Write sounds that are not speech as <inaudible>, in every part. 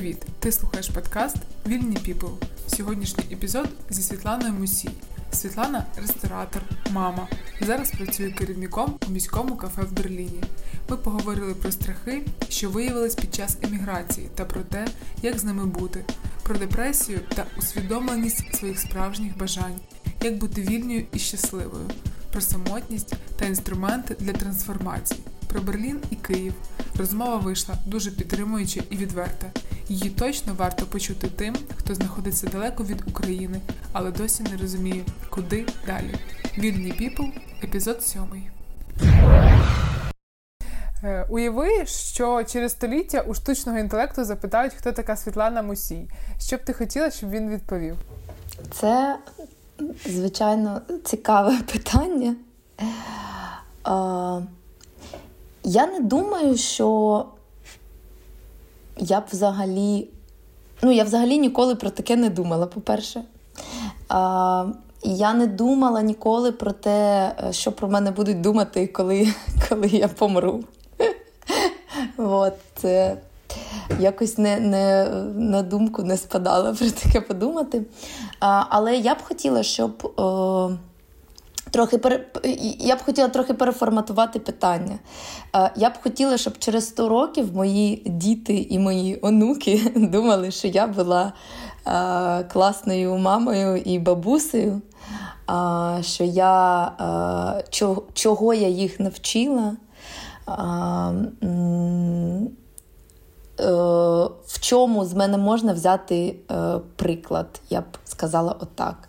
Привіт! Ти слухаєш подкаст Вільні Піпл. Сьогоднішній епізод зі Світланою Мусій. Світлана ресторатор, мама. Зараз працює керівником у міському кафе в Берліні. Ми поговорили про страхи, що виявились під час еміграції, та про те, як з ними бути, про депресію та усвідомленість своїх справжніх бажань, як бути вільною і щасливою, про самотність та інструменти для трансформації, про Берлін і Київ. Розмова вийшла дуже підтримуюча і відверта. Її точно варто почути тим, хто знаходиться далеко від України, але досі не розуміє, куди далі. Вільні Піпл, епізод 7. Е, уяви, що через століття у штучного інтелекту запитають, хто така Світлана Мусій. Що б ти хотіла, щоб він відповів? Це, звичайно, цікаве <laughs> питання. Я не думаю, що я б взагалі. Ну, я взагалі ніколи про таке не думала, по-перше. А, Я не думала ніколи про те, що про мене будуть думати, коли <laughs> коли я помру. От, якось не, не, на думку не спадала про таке подумати. А, Але я б хотіла, щоб. О, Трохи пере... Я б хотіла трохи переформатувати питання. Я б хотіла, щоб через 100 років мої діти і мої онуки <laughs> думали, що я була класною мамою і бабусею, що я чого я їх навчила. Е, в чому з мене можна взяти е, приклад, я б сказала отак.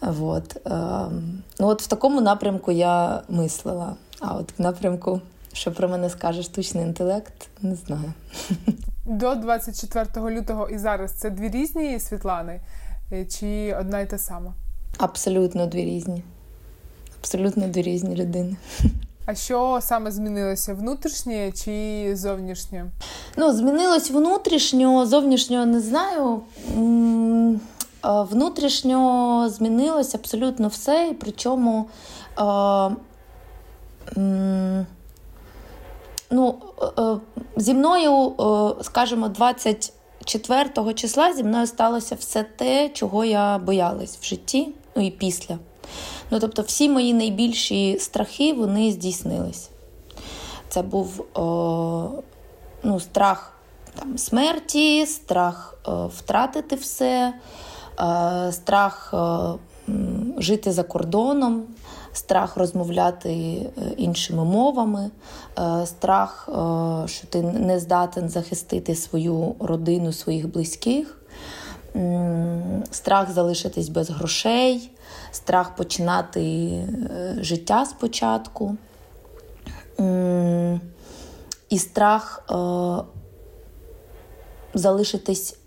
От. Ем, ну от В такому напрямку я мислила. А от в напрямку, що про мене скаже штучний інтелект, не знаю. <laughs> До 24 лютого і зараз це дві різні Світлани е, чи одна й та сама? Абсолютно дві різні. Абсолютно дві різні людини. <laughs> А що саме змінилося? Внутрішнє чи зовнішнє? Ну, змінилось внутрішньо, зовнішнього не знаю. Внутрішньо змінилось абсолютно все, і причому ну, е, зі мною, скажімо, 24 числа зі мною сталося все те, чого я боялась в житті, ну і після. Ну, Тобто, всі мої найбільші страхи вони здійснились. Це був о, ну, страх там, смерті, страх о, втратити все. Е, страх е, жити за кордоном, страх розмовляти е, іншими мовами, страх, що ти не здатен захистити свою родину, своїх близьких, страх залишитись без грошей, страх починати життя спочатку. І страх залишитись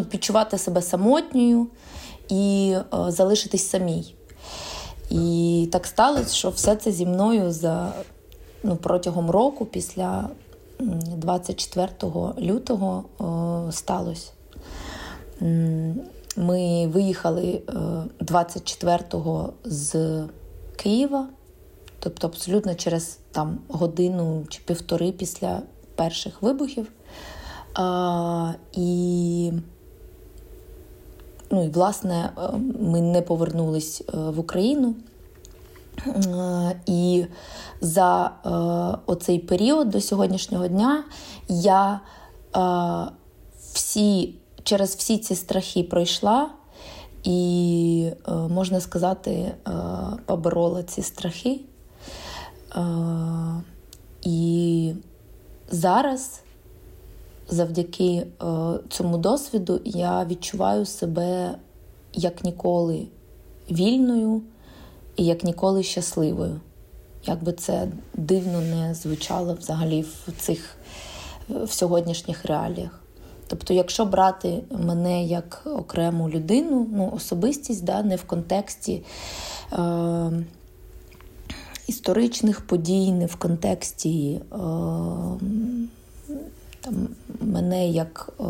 відчувати себе самотньою і е, залишитись самій. І так сталося, що все це зі мною за ну, протягом року, після 24 лютого, е, сталося. Ми виїхали 24-го е, з Києва, тобто абсолютно через там годину чи півтори після перших вибухів. А, І Ну і власне е, ми не повернулись е, в Україну. Е, і за оцей період до сьогоднішнього дня я всі, через всі ці страхи пройшла і, можна сказати, поборола ці страхи. І зараз завдяки е, цьому досвіду я відчуваю себе як ніколи вільною і як ніколи щасливою. Як би це дивно не звучало взагалі в цих в сьогоднішніх реаліях. Тобто, якщо брати мене як окрему людину, ну, особистість, да, не в контексті е, історичних подій, не в контексті е, там, мене як е,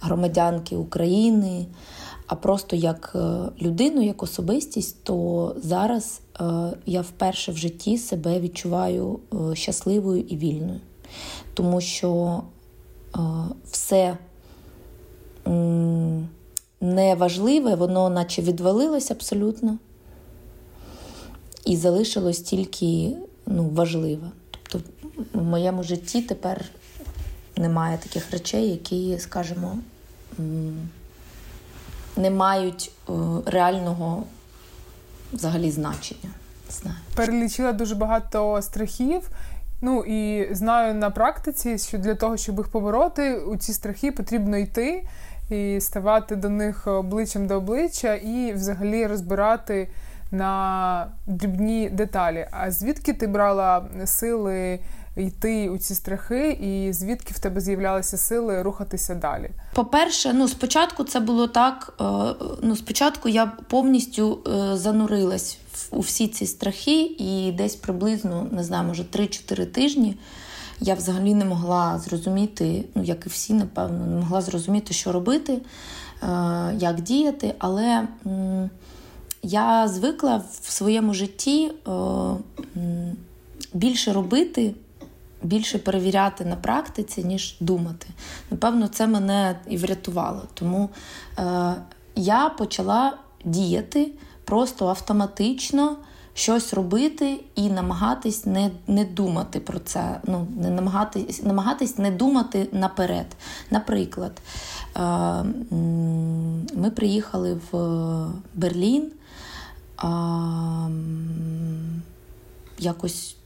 громадянки України, а просто як е, людину, як особистість, то зараз е, я вперше в житті себе відчуваю щасливою і вільною. Тому що все неважливе, воно наче відвалилось абсолютно. І залишилось тільки ну, важливе. Тобто в моєму житті тепер немає таких речей, які, скажімо, не мають е, реального взагалі значення. Знаю. Перелічила дуже багато страхів. Ну і знаю на практиці, що для того, щоб їх побороти, у ці страхи потрібно йти і ставати до них обличчям до обличчя, і взагалі розбирати на дрібні деталі. А звідки ти брала сили йти у ці страхи, і звідки в тебе з'являлися сили рухатися далі? По-перше, ну спочатку це було так. Е, ну, спочатку я повністю е, занурилась у всі ці страхи, і десь приблизно не знаю, може 3-4 тижні. Я взагалі не могла зрозуміти, ну як і всі, напевно, не могла зрозуміти, що робити, е, як діяти. Але я звикла в своєму житті більше робити більше перевіряти на практиці, ніж думати. Напевно, це мене і врятувало. Тому е, я почала діяти просто автоматично. Щось робити і намагатись не не думати про це. Ну, не намагатись намагатись не думати наперед. Наприклад, е, ми приїхали в Берлін якось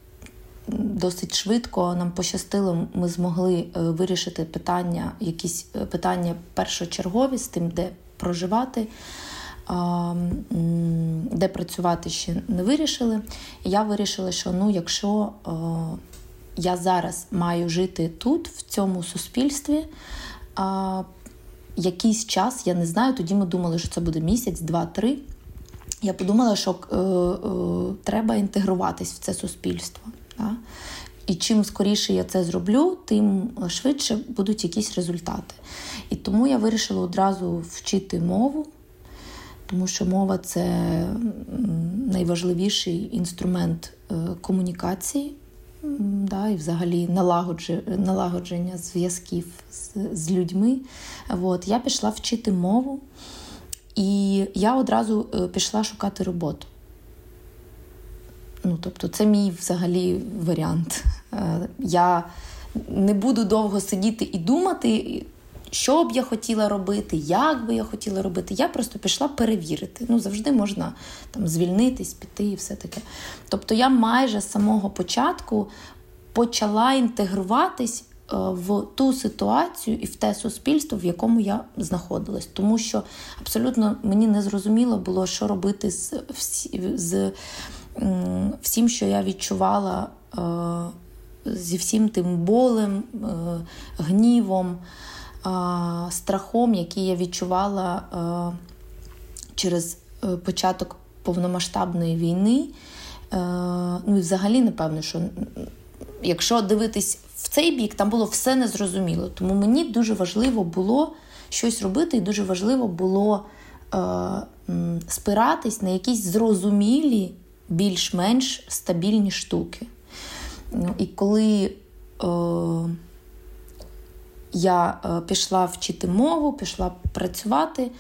досить швидко нам пощастило, ми змогли е, вирішити питання, якісь е, питання першочергові з тим, де проживати. Де працювати ще не вирішили. І я вирішила, що ну, якщо е, я зараз маю жити тут, в цьому суспільстві, якийсь час, я не знаю, тоді ми думали, що це буде місяць, два-три. Я подумала, що треба інтегруватись в це суспільство. Да? І чим скоріше я це зроблю, тим швидше будуть якісь результати. І тому я вирішила одразу вчити мову, тому що мова це найважливіший інструмент е, комунікації да, І взагалі налагодження зв'язків з, з людьми. От, Я пішла вчити мову, і я одразу е, пішла шукати роботу. Ну, тобто, це мій взагалі варіант. Е, я не буду довго сидіти і думати, що б я хотіла робити, як би я хотіла робити. Я просто пішла перевірити. Ну, завжди можна там звільнитись, піти і все таке. Тобто, я майже з самого початку почала інтегруватись. Е, в ту ситуацію і в те суспільство, в якому я знаходилась, тому що абсолютно мені не зрозуміло було, що робити з з всім, що я відчувала е, зі всім тим болем, е, гнівом, е, страхом, який я відчувала через початок повномасштабної війни. Ну і взагалі, напевно, що якщо дивитись в цей бік, там було все незрозуміло. Тому мені дуже важливо було щось робити, і дуже важливо було спиратись на якісь зрозумілі більш-менш стабільні штуки. Ну, І коли е, я е, пішла вчити мову, пішла працювати,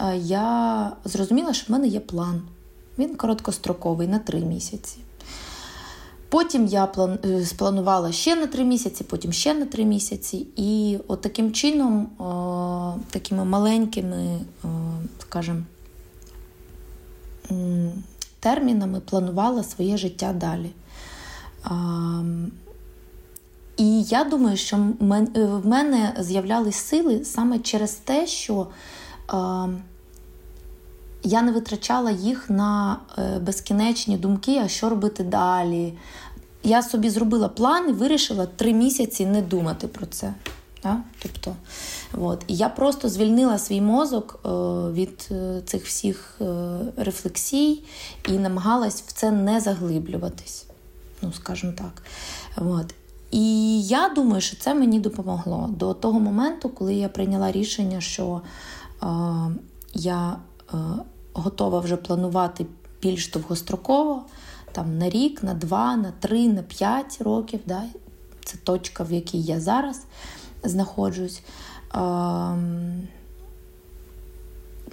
е, я зрозуміла, що в мене є план. Він короткостроковий на три місяці. Потім я план... Е, спланувала ще на три місяці, потім ще на три місяці. І от таким чином, о, такими маленькими, о, скажімо, термінами планувала своє життя далі. І я думаю, що в мене з'являлись сили саме через те, що я не витрачала їх на е, безкінечні думки, а що робити далі. Я собі зробила план і вирішила три місяці не думати про це. Да? Тобто, от. І я просто звільнила свій мозок е, від е, цих всіх е, рефлексій і намагалась в це не заглиблюватись, ну, скажімо так. От. І я думаю, що це мені допомогло до того моменту, коли я прийняла рішення, що е, я е, готова вже планувати більш довгостроково, там на рік, на два, на три, на п'ять років. Да? Це точка, в якій я зараз. Знаходжусь.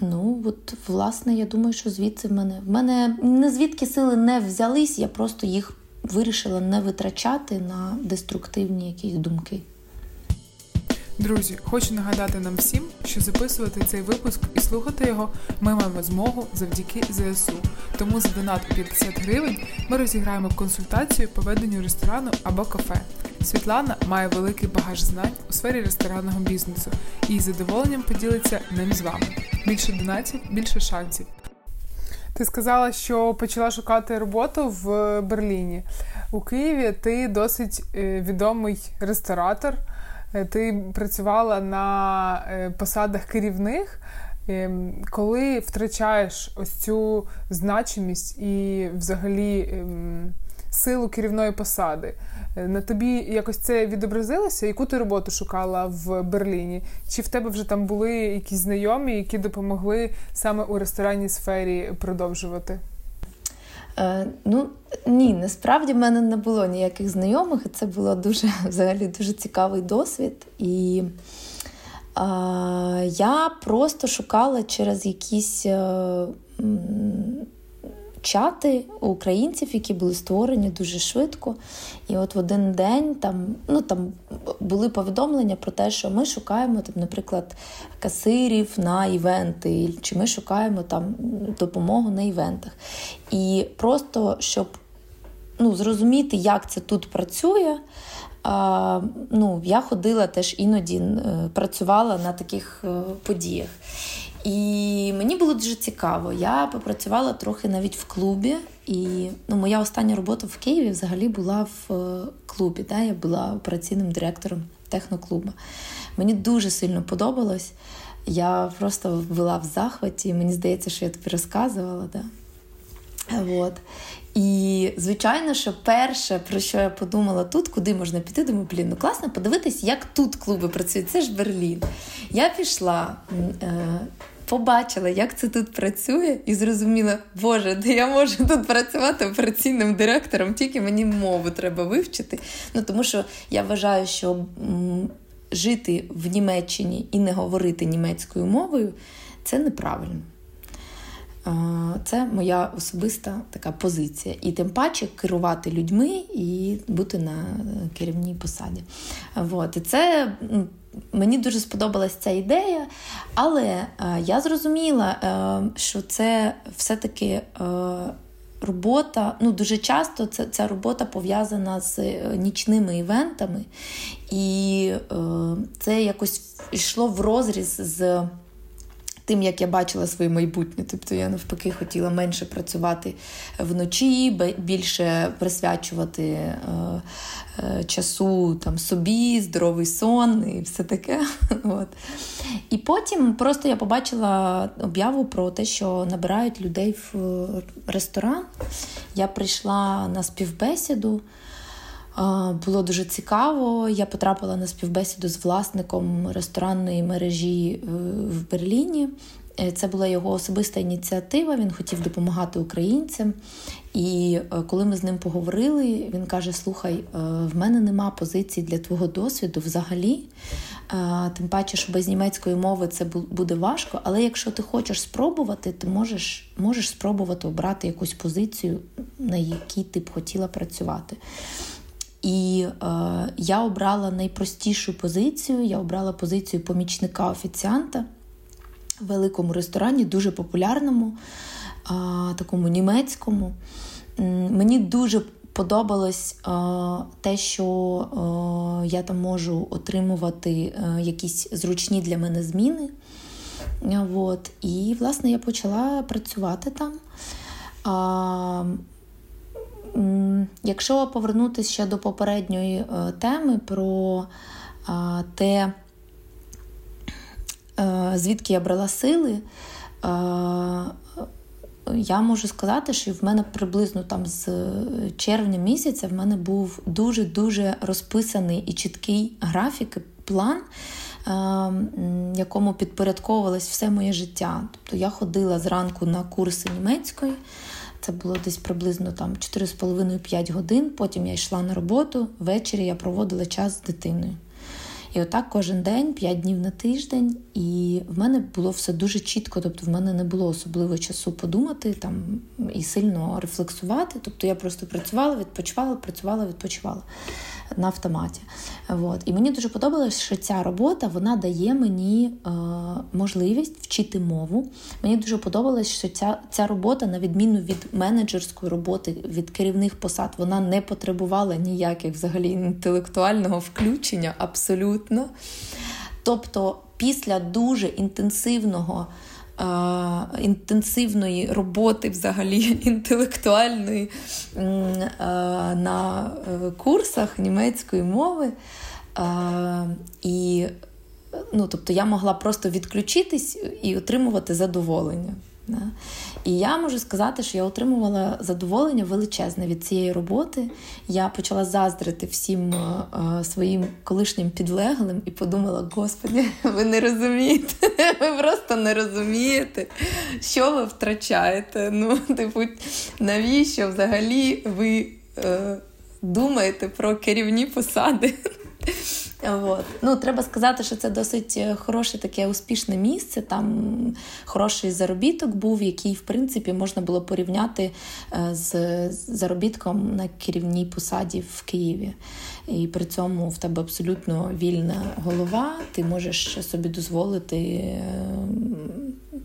Ну, от, власне, я думаю, що звідси в мене. В мене не звідки сили не взялись, я просто їх вирішила не витрачати на деструктивні якісь думки. Друзі, хочу нагадати нам всім, що записувати цей випуск і слухати його ми маємо змогу завдяки ЗСУ. Тому за донат у 50 гривень ми розіграємо консультацію по веденню ресторану або кафе. Світлана має великий багаж знань у сфері ресторанного бізнесу і з задоволенням поділиться ним з вами. Більше донатів, більше шансів. Ти сказала, що почала шукати роботу в Берліні. У Києві ти досить е, відомий ресторатор. Е, ти працювала на е, посадах керівних. Ем, коли втрачаєш ось цю значимість і взагалі ем, силу керівної посади, е, на тобі якось це відобразилося? Яку ти роботу шукала в Берліні? Чи в тебе вже там були якісь знайомі, які допомогли саме у ресторанній сфері продовжувати? Е, Ну ні, насправді в мене не було ніяких знайомих, і це було дуже <laughs> взагалі дуже цікавий досвід. І е, я просто шукала через якісь. Е, чати українців, які були створені дуже швидко. І от в один день там ну, там були повідомлення про те, що ми шукаємо, там, наприклад, касирів на івенти, чи ми шукаємо там допомогу на івентах. І просто щоб ну, зрозуміти, як це тут працює. А, ну, Я ходила теж іноді е, працювала на таких е, подіях. І мені було дуже цікаво. Я попрацювала трохи навіть в клубі. І ну, моя остання робота в Києві взагалі була в е, клубі. Да? Я була операційним директором техноклубу. Мені дуже сильно подобалось. Я просто була в захваті, мені здається, що я тобі розказувала. Да? От. І, звичайно, що перше, про що я подумала тут, куди можна піти, думаю, блін, ну класно подивитись, як тут клуби працюють. Це ж Берлін. Я пішла. Побачила, як це тут працює, і зрозуміла, Боже, де я можу тут працювати операційним директором, тільки мені мову треба вивчити. Ну тому що я вважаю, що жити в Німеччині і не говорити німецькою мовою це неправильно. Це моя особиста така позиція. І тим паче керувати людьми і бути на керівній посаді. От. І це Мені дуже сподобалась ця ідея, але е, я зрозуміла, е, що це все-таки е, робота. Ну, дуже часто ця робота пов'язана з нічними івентами, і це якось йшло в розріз з тим, як я бачила своє майбутнє. Тобто я навпаки хотіла менше працювати вночі, більше присвячувати е, е, часу там собі, здоровий сон і все таке. <laughs> От. І потім просто я побачила об'яву про те, що набирають людей в ресторан. Я прийшла на співбесіду. Було дуже цікаво. Я потрапила на співбесіду з власником ресторанної мережі е, в Берліні. Е, це була його особиста ініціатива. Він хотів допомагати українцям. І е, коли ми з ним поговорили, він каже: Слухай, в мене нема позиції для твого досвіду взагалі. Тим паче, що без німецької мови це буде важко. Але якщо ти хочеш спробувати, ти можеш можеш спробувати обрати якусь позицію, на якій ти б хотіла працювати. І е, я обрала найпростішу позицію. Я обрала позицію помічника офіціанта в великому ресторані, дуже популярному, е, такому німецькому. Мені дуже подобалось е, те, що е, я там можу отримувати е, якісь зручні для мене зміни. От. І, власне, я почала працювати там. Якщо повернутися ще до попередньої е, теми про те, е, звідки я брала сили, я можу сказати, що в мене приблизно там з червня місяця в мене був дуже-дуже розписаний і чіткий графік, план, якому підпорядковувалось все моє життя. Тобто я ходила зранку на курси німецької. Це було десь приблизно там 4,5-5 годин. Потім я йшла на роботу. Ввечері я проводила час з дитиною. І отак кожен день, 5 днів на тиждень, і в мене було все дуже чітко. Тобто, в мене не було особливо часу подумати там і сильно рефлексувати. Тобто я просто працювала, відпочивала, працювала, відпочивала на автоматі. От. І мені дуже подобалось, що ця робота вона дає мені е, можливість вчити мову. Мені дуже подобалось, що ця ця робота, на відміну від менеджерської роботи, від керівних посад, вона не потребувала ніяких взагалі інтелектуального включення абсолютно. Тобто, після дуже інтенсивного інтенсивної роботи, взагалі <laughs> інтелектуальної на е, курсах німецької мови. І ну, тобто я могла просто відключитись і отримувати задоволення. І я можу сказати, що я отримувала задоволення величезне від цієї роботи. Я почала заздрити всім е, своїм колишнім підлеглим і подумала: Господи, <laughs> ви не розумієте, <laughs> ви просто не розумієте, що ви втрачаєте. Ну, <laughs> типу, навіщо взагалі ви е, думаєте про керівні посади? От. Ну, Треба сказати, що це досить е, хороше таке успішне місце. Там хороший заробіток був, який, в принципі, можна було порівняти е, з заробітком на керівній посаді в Києві. І при цьому в тебе абсолютно вільна голова, ти можеш собі дозволити е,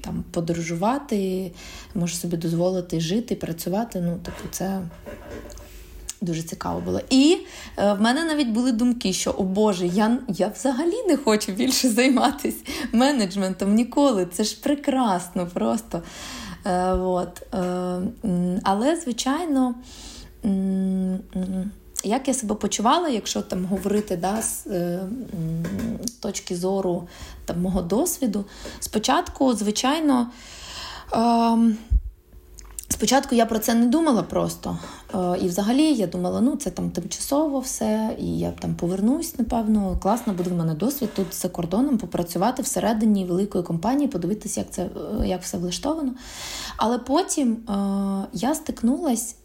там подорожувати, можеш собі дозволити жити, працювати. Ну, тобто, це Дуже цікаво було. І е, в мене навіть були думки, що о Боже, я я взагалі не хочу більше займатися менеджментом ніколи. Це ж прекрасно просто. Е, от. Е, але, звичайно, як я себе почувала, якщо там говорити да, з е, точки зору там, мого досвіду, спочатку, звичайно. Е, Спочатку я про це не думала просто. Е, і взагалі я думала, ну це там тимчасово все, і я там повернусь, напевно, класно буде в мене досвід тут за кордоном попрацювати всередині великої компанії, подивитися, як це е, як все влаштовано. Але потім е, я стикнулась.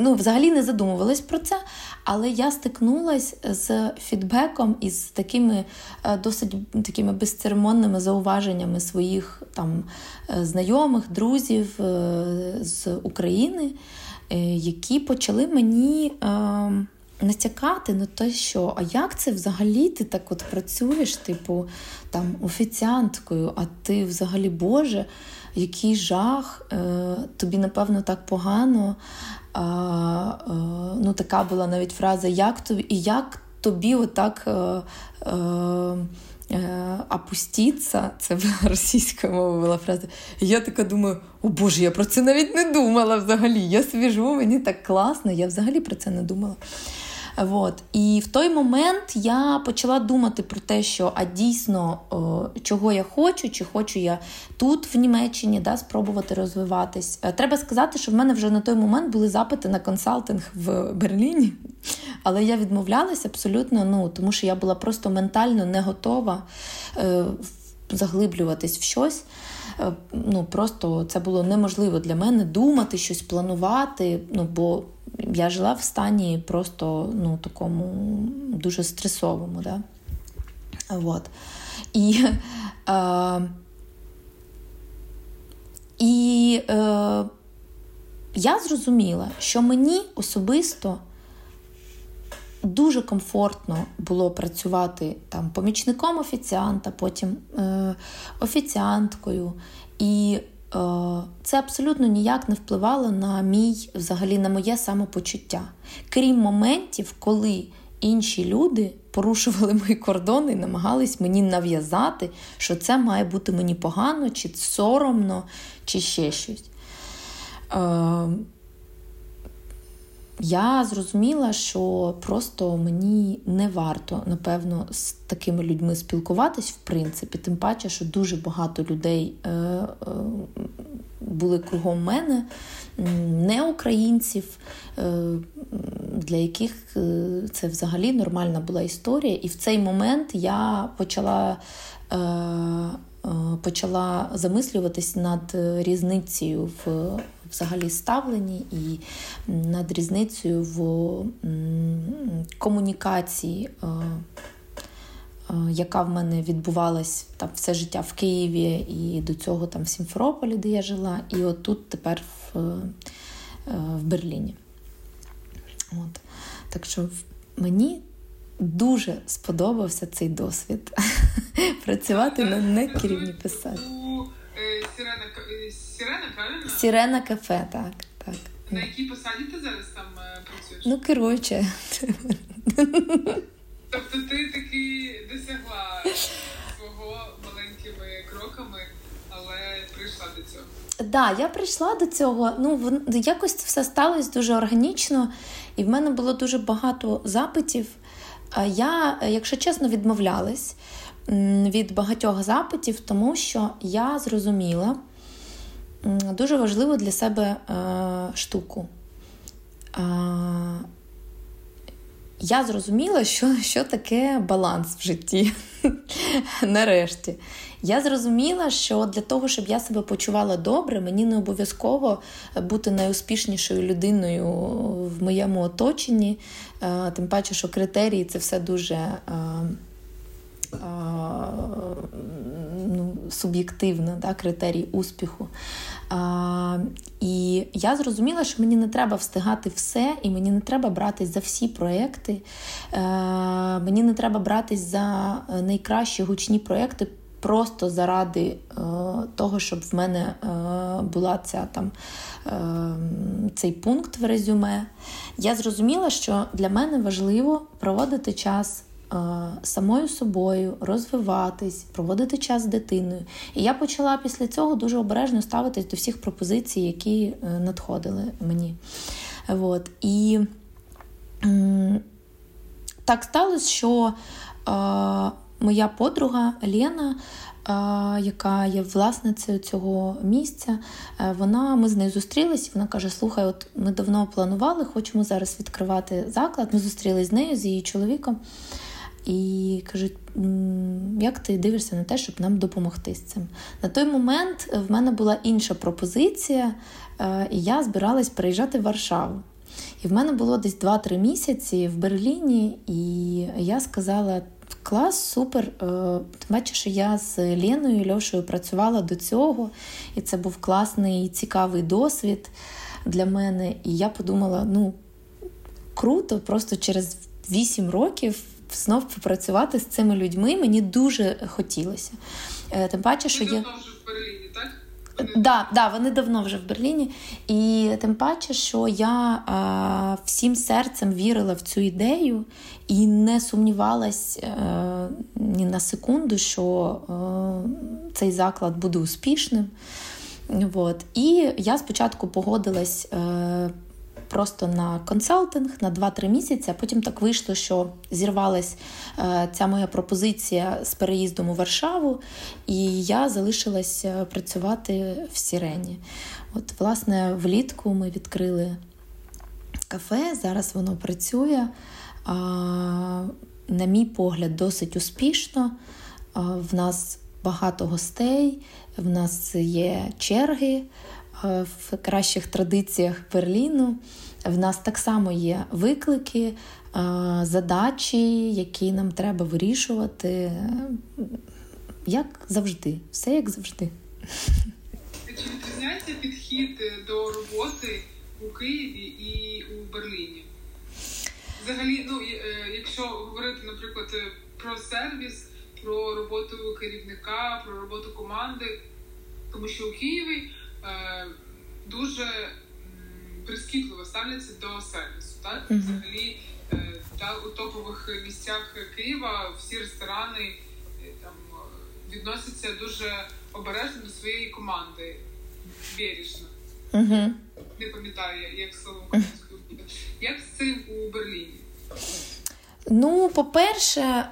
Ну, взагалі не задумувалась про це, але я стикнулася з фідбеком і з такими е, досить такими безцеремонними зауваженнями своїх там е, знайомих, друзів е, з України, які почали мені. Натякати на те, що а як це взагалі ти так от працюєш, типу там офіціанткою, а ти взагалі Боже, який жах, тобі напевно так погано. А, а, ну, Така була навіть фраза, як тобі і як тобі отак а, е, е, це <laughs> російською мовою була фраза. І я така думаю, о Боже, я про це навіть не думала взагалі. Я свіжу, мені так класно, я взагалі про це не думала. От. І в той момент я почала думати про те, що а дійсно чого я хочу, чи хочу я тут, в Німеччині, да, спробувати розвиватись. Е, треба сказати, що в мене вже на той момент були запити на консалтинг в Берліні, але я відмовлялася абсолютно, ну, тому що я була просто ментально не готова е, заглиблюватись в щось. Е, ну, Просто це було неможливо для мене думати, щось планувати. ну, бо я жила в стані просто ну, такому дуже стресовому. Да? Вот. І е, і е, я зрозуміла, що мені особисто дуже комфортно було працювати там помічником офіціанта, потім е, офіціанткою. І це абсолютно ніяк не впливало на мій взагалі на моє самопочуття. Крім моментів, коли інші люди порушували <laughs> мої кордони і намагались мені нав'язати, що це має бути мені погано, чи соромно, чи ще щось. Е, я зрозуміла, що просто мені не варто, напевно, з такими людьми спілкуватись, в принципі, тим паче, що дуже багато людей е, е, були кругом мене, не українців, е, для яких е, це взагалі нормальна була історія. І в цей момент я почала. Е, почала замислюватись над різницею в взагалі ставленні і над різницею в комунікації. Яка в мене відбувалась там все життя в Києві і до цього там в Сімферополі, де я жила, і от тут тепер в в Берліні. От. Так що мені дуже сподобався цей досвід <laughs> працювати на некерівні писати. Сірена, правильно? Сірена кафе, так. так. На якій посаді ти зараз там е, працюєш? Ну, керуюче. Тобто ти таки досягла свого маленькими кроками, але прийшла до цього. Так, да, я прийшла до цього. Ну, якось все сталося дуже органічно, і в мене було дуже багато запитів. Я, якщо чесно, відмовлялась від багатьох запитів, тому що я зрозуміла дуже важливу для себе е, штуку. Я зрозуміла, що що таке баланс в житті. <laughs> Нарешті. Я зрозуміла, що для того, щоб я себе почувала добре, мені не обов'язково бути найуспішнішою людиною в моєму оточенні. Е, тим паче, що критерії це все дуже. Е, е, ну, Суб'єктивно, да, критерій успіху. А, І я зрозуміла, що мені не треба встигати все, і мені не треба братись за всі проекти. А, Мені не треба братись за найкращі гучні проекти просто заради а, того, щоб в мене а, була ця там а, цей пункт в резюме. Я зрозуміла, що для мене важливо проводити час самою собою, розвиватись, проводити час з дитиною. І я почала після цього дуже обережно ставитись до всіх пропозицій, які е, надходили мені. От. І так сталося, що моя подруга Лена. Яка є власницею цього місця, е, вона ми з нею зустрілись, вона каже: Слухай, от ми давно планували, хочемо зараз відкривати заклад. Ми зустрілись з нею, з її чоловіком і кажуть, як ти дивишся на те, щоб нам допомогти з цим? На той момент в мене була інша пропозиція, е, і я збиралась переїжджати в Варшаву. І в мене було десь 2-3 місяці в Берліні, і я сказала: клас, супер. Е, тим паче, що я з Леною і Льошою працювала до цього, і це був класний і цікавий досвід для мене. І я подумала: ну, круто, просто через 8 років знов попрацювати з цими людьми мені дуже хотілося. Е, тим паче, що Берліні. Вони... Да, да, вони давно вже в Берліні. І тим паче, що я а, всім серцем вірила в цю ідею і не сумнівалась а, е, ні на секунду, що а, е, цей заклад буде успішним. От. І я спочатку погодилась просто на консалтинг на 2-3 місяці. а Потім так вийшло, що зірвалась е, ця моя пропозиція з переїздом у Варшаву, і я залишилась е, працювати в Сірені. От, власне, влітку ми відкрили кафе, зараз воно працює. На мій погляд, досить успішно. В нас багато гостей, в нас є черги. Е, в кращих традиціях Берліну. В нас так само є виклики, е, задачі, які нам треба вирішувати. Як завжди, все як завжди. Чи відрізняється підхід до роботи у Києві і у Берліні? Взагалі, ну е, якщо говорити, наприклад, про сервіс, про роботу керівника, про роботу команди, тому що у Києві Е, дуже прискіпливо ставляться до сервісу. Так? Взагалі, е, та, у топових місцях Києва всі ресторани е, там відносяться дуже обережно до своєї команди. Вірішно. Mm-hmm. Не пам'ятаю, як слово українською буде. Як з цим у Берліні? Ну, по-перше,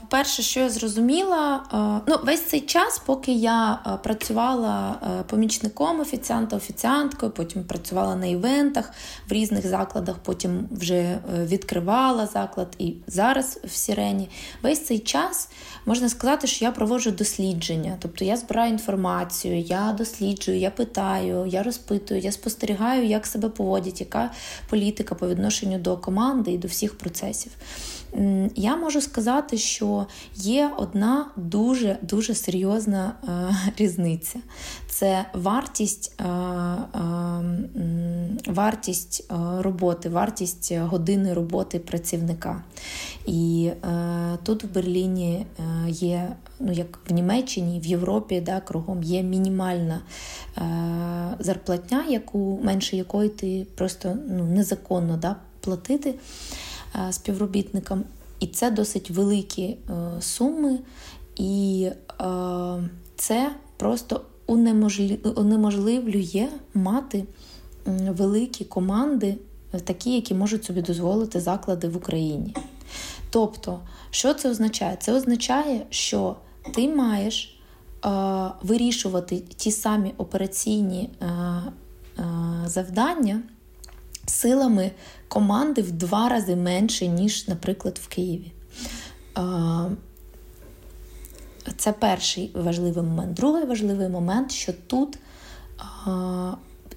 по-перше, що я зрозуміла, ну, весь цей час, поки я працювала помічником офіціанта, офіціанткою, потім працювала на івентах в різних закладах, потім вже е, відкривала заклад і зараз в Сірені. Весь цей час можна сказати, що я проводжу дослідження. Тобто я збираю інформацію, я досліджую, я питаю, я розпитую, я спостерігаю, як себе поводять, яка політика по відношенню до команди і до всіх процесів. Я можу сказати, що є одна дуже дуже серйозна е, <laughs> різниця. Це вартість е, е, вартість роботи, вартість години роботи працівника. І тут в Берліні є, ну як в Німеччині, в Європі, да, кругом є мінімальна зарплатня, яку менше якої ти просто ну, незаконно да, платити. Е, співробітникам. І це досить великі е, суми, і е, це просто унеможливлює мати великі команди, такі, які можуть собі дозволити заклади в Україні. Тобто, що це означає? Це означає, що ти маєш вирішувати ті самі операційні завдання силами команди в два рази менше, ніж, наприклад, в Києві. Це перший важливий момент. Другий важливий момент, що тут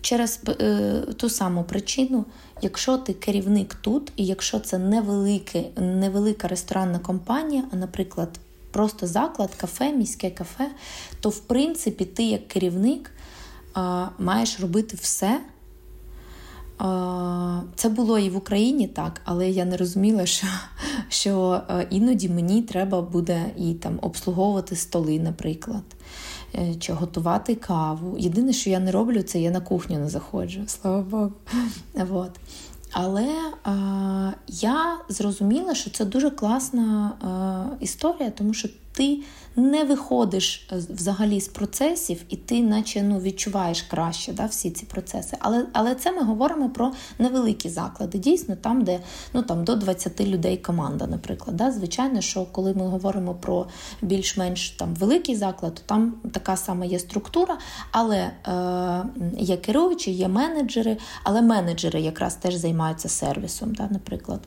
через е, ту саму причину, якщо ти керівник тут, і якщо це невелике, невелика ресторанна компанія, а, наприклад, просто заклад, кафе, міське кафе, то в принципі ти як керівник маєш робити все. Це було і в Україні так, але я не розуміла, що що е, іноді мені треба буде і там обслуговувати столи, наприклад, е, чи готувати каву. Єдине, що я не роблю, це я на кухню не заходжу, слава Богу. От. Але а, я зрозуміла, що це дуже класна а, історія, тому що ти не виходиш е, взагалі з процесів, і ти, наче ну, відчуваєш краще да, всі ці процеси. Але але це ми говоримо про невеликі заклади. Дійсно, там, де ну, там, до 20 людей команда, наприклад. Да. Звичайно, що коли ми говоримо про більш-менш там великий заклад, то там така сама є структура, але е, є керуючі, є менеджери, але менеджери якраз теж займаються сервісом, да, наприклад.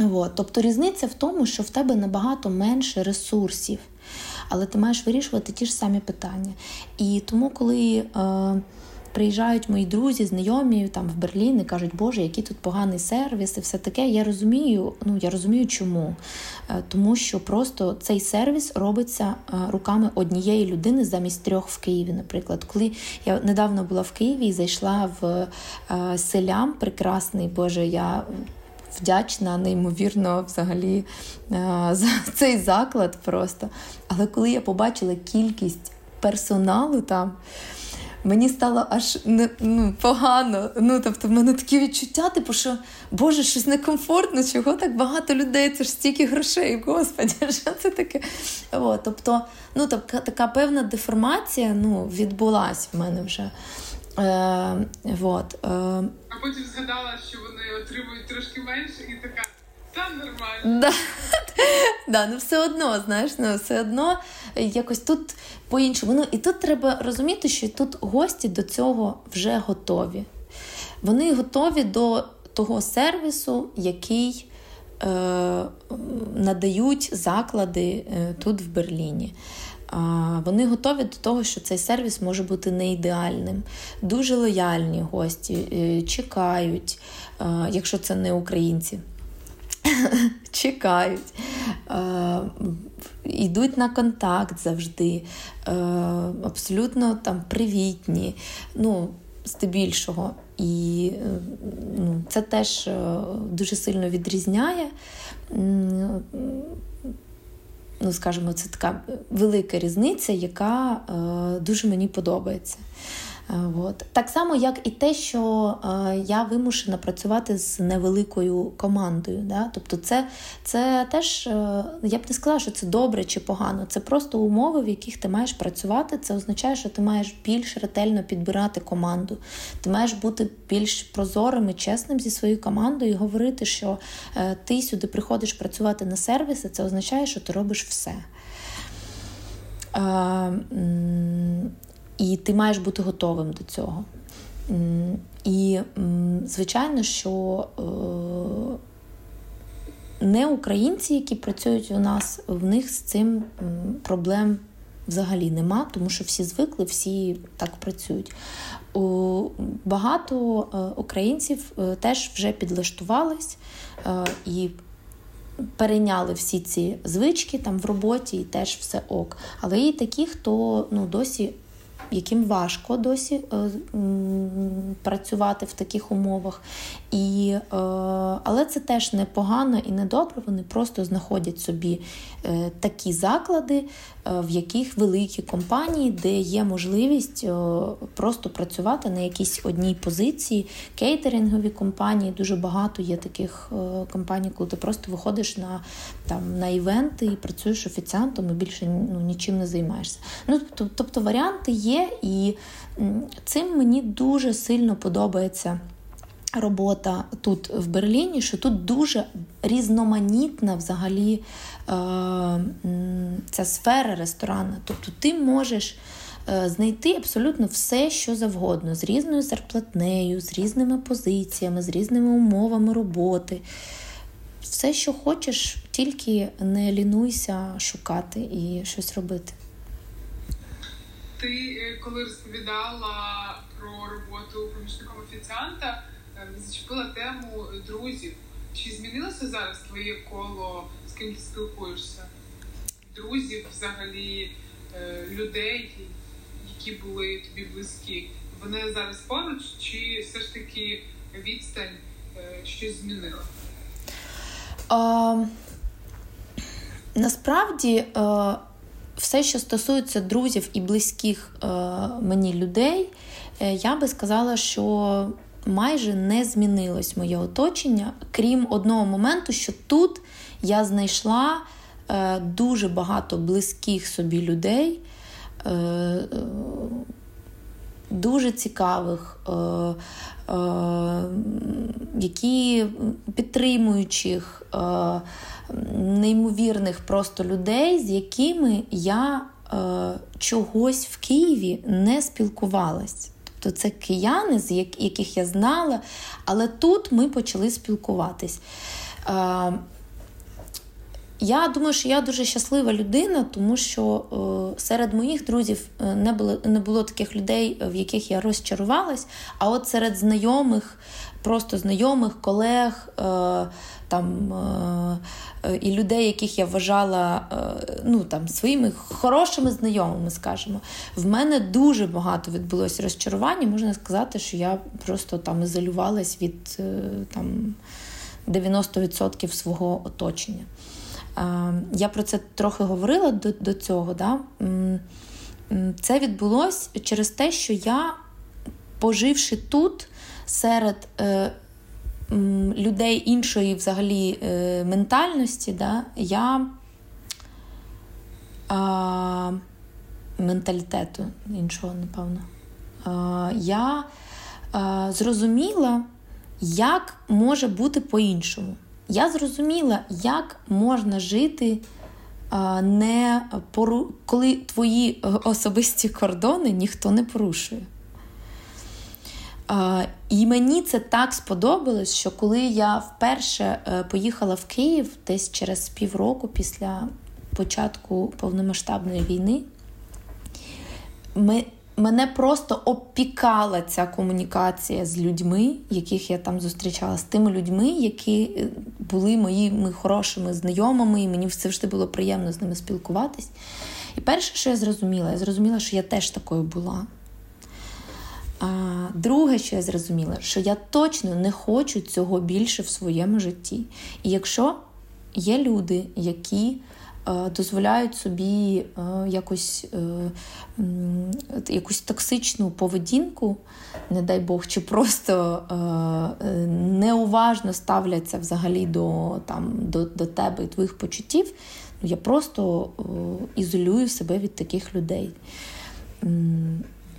От. Тобто різниця в тому, що в тебе набагато менше ресурсів, але ти маєш вирішувати ті ж самі питання. І тому, коли е, приїжджають мої друзі, знайомі там в Берлін і кажуть, Боже, який тут поганий сервіс, і все таке, я розумію, ну я розумію, чому. Е, тому що просто цей сервіс робиться е, руками однієї людини замість трьох в Києві. Наприклад, коли я недавно була в Києві і зайшла в е, селям, прекрасний Боже, я вдячна, неймовірно, взагалі е, за цей заклад просто. Але коли я побачила кількість персоналу там. Мені стало аж ну, погано. Ну, тобто, в мене такі відчуття, типу, що Боже, щось некомфортно, чого так багато людей, це ж стільки грошей, господі, <laughs> що це таке? О, тобто, ну, така, така певна деформація ну, відбулась в мене вже. Е, вот, е. А потім згадала, що вони отримують трошки менше, і така. Та нормально. Да. <laughs> да, ну все одно, знаєш, ну все одно якось тут по-іншому. Ну і тут треба розуміти, що тут гості до цього вже готові. Вони готові до того сервісу, який е, надають заклади е, тут в Берліні. Вони готові до того, що цей сервіс може бути не ідеальним. Дуже лояльні гості, е, чекають, якщо це не українці. <laughs> Чекають, йдуть на контакт завжди, абсолютно там привітні, ну, здебільшого. І ну, це теж е, дуже сильно відрізняє ну скажімо, це така велика різниця, яка е, дуже мені подобається. От. Так само, як і те, що е, я вимушена працювати з невеликою командою. Да? Тобто, це це теж, е, я б не сказала, що це добре чи погано. Це просто умови, в яких ти маєш працювати. Це означає, що ти маєш більш ретельно підбирати команду. Ти маєш бути більш прозорим і чесним зі своєю командою і говорити, що е, ти сюди приходиш працювати на сервіси, це означає, що ти робиш все. І ти маєш бути готовим до цього. І, звичайно, що е, не українці, які працюють у нас, в них з цим проблем взагалі нема, тому що всі звикли, всі так працюють. Багато е, українців е, теж вже підлаштувались і перейняли всі ці звички там в роботі і теж все ок. Але є такі, хто ну, досі яким важко досі е, працювати в таких умовах. І, е, Але це теж непогано і недобре. Вони просто знаходять собі такі заклади, в яких великі компанії, де є можливість просто працювати на якійсь одній позиції. Кейтерингові компанії, дуже багато є таких компаній, коли ти просто виходиш на там, на івенти і працюєш офіціантом і більше ну, нічим не займаєшся. Ну, Тобто варіанти є і цим мені дуже сильно подобається. Робота тут в Берліні, що тут дуже різноманітна взагалі е, ця сфера ресторану. Тобто ти можеш е, знайти абсолютно все, що завгодно, з різною зарплатнею, з різними позиціями, з різними умовами роботи. Все, що хочеш, тільки не лінуйся шукати і щось робити. Ти е, коли розповідала про роботу помічником офіціанта, зачепила тему друзів. Чи змінилося зараз твоє коло, з ким ти спілкуєшся? Друзів, взагалі, е, людей, які були тобі близькі? Вони зараз поруч, чи все ж таки відстань щось змінила? А, Насправді все, що стосується друзів і близьких е, мені людей, е, я би сказала, що майже не змінилось моє оточення, крім одного моменту, що тут я знайшла е, дуже багато близьких собі людей. Дуже цікавих, які підтримуючих, неймовірних просто людей, з якими я е, чогось в Києві не спілкувалась. Тобто це кияни, з яких я знала, але тут ми почали спілкуватись. Е, я думаю, що я дуже щаслива людина, тому що е, серед моїх друзів е, не було не було таких людей, в яких я розчарувалась. А от серед знайомих, просто знайомих, колег, е, там е, і людей, яких я вважала е, ну, там, своїми хорошими знайомими, скажімо. В мене дуже багато відбулося розчарування. Можна сказати, що я просто там ізолювалась від там, 90% свого оточення. Я про це трохи говорила до до цього. Да? Це відбулося через те, що я, поживши тут серед людей іншої взагалі е, ментальності, да, я а, менталітету іншого, напевно, я зрозуміла, як може бути по-іншому. Я зрозуміла, як можна жити, не пору... коли твої особисті кордони ніхто не порушує. І мені це так сподобалось, що коли я вперше е, поїхала в Київ десь через півроку після початку повномасштабної війни, ми, мене просто опікала ця комунікація з людьми, яких я там зустрічала, з тими людьми, які е, були моїми хорошими знайомими, і мені завжди було приємно з ними спілкуватись. І перше, що я зрозуміла, я зрозуміла, що я теж такою була. А друге, що я зрозуміла, що я точно не хочу цього більше в своєму житті. І якщо є люди, які дозволяють собі якось якусь токсичну поведінку, не дай Бог, чи просто неуважно ставляться взагалі до там, до, до тебе і твоїх почуттів, ну, я просто ізолюю себе від таких людей.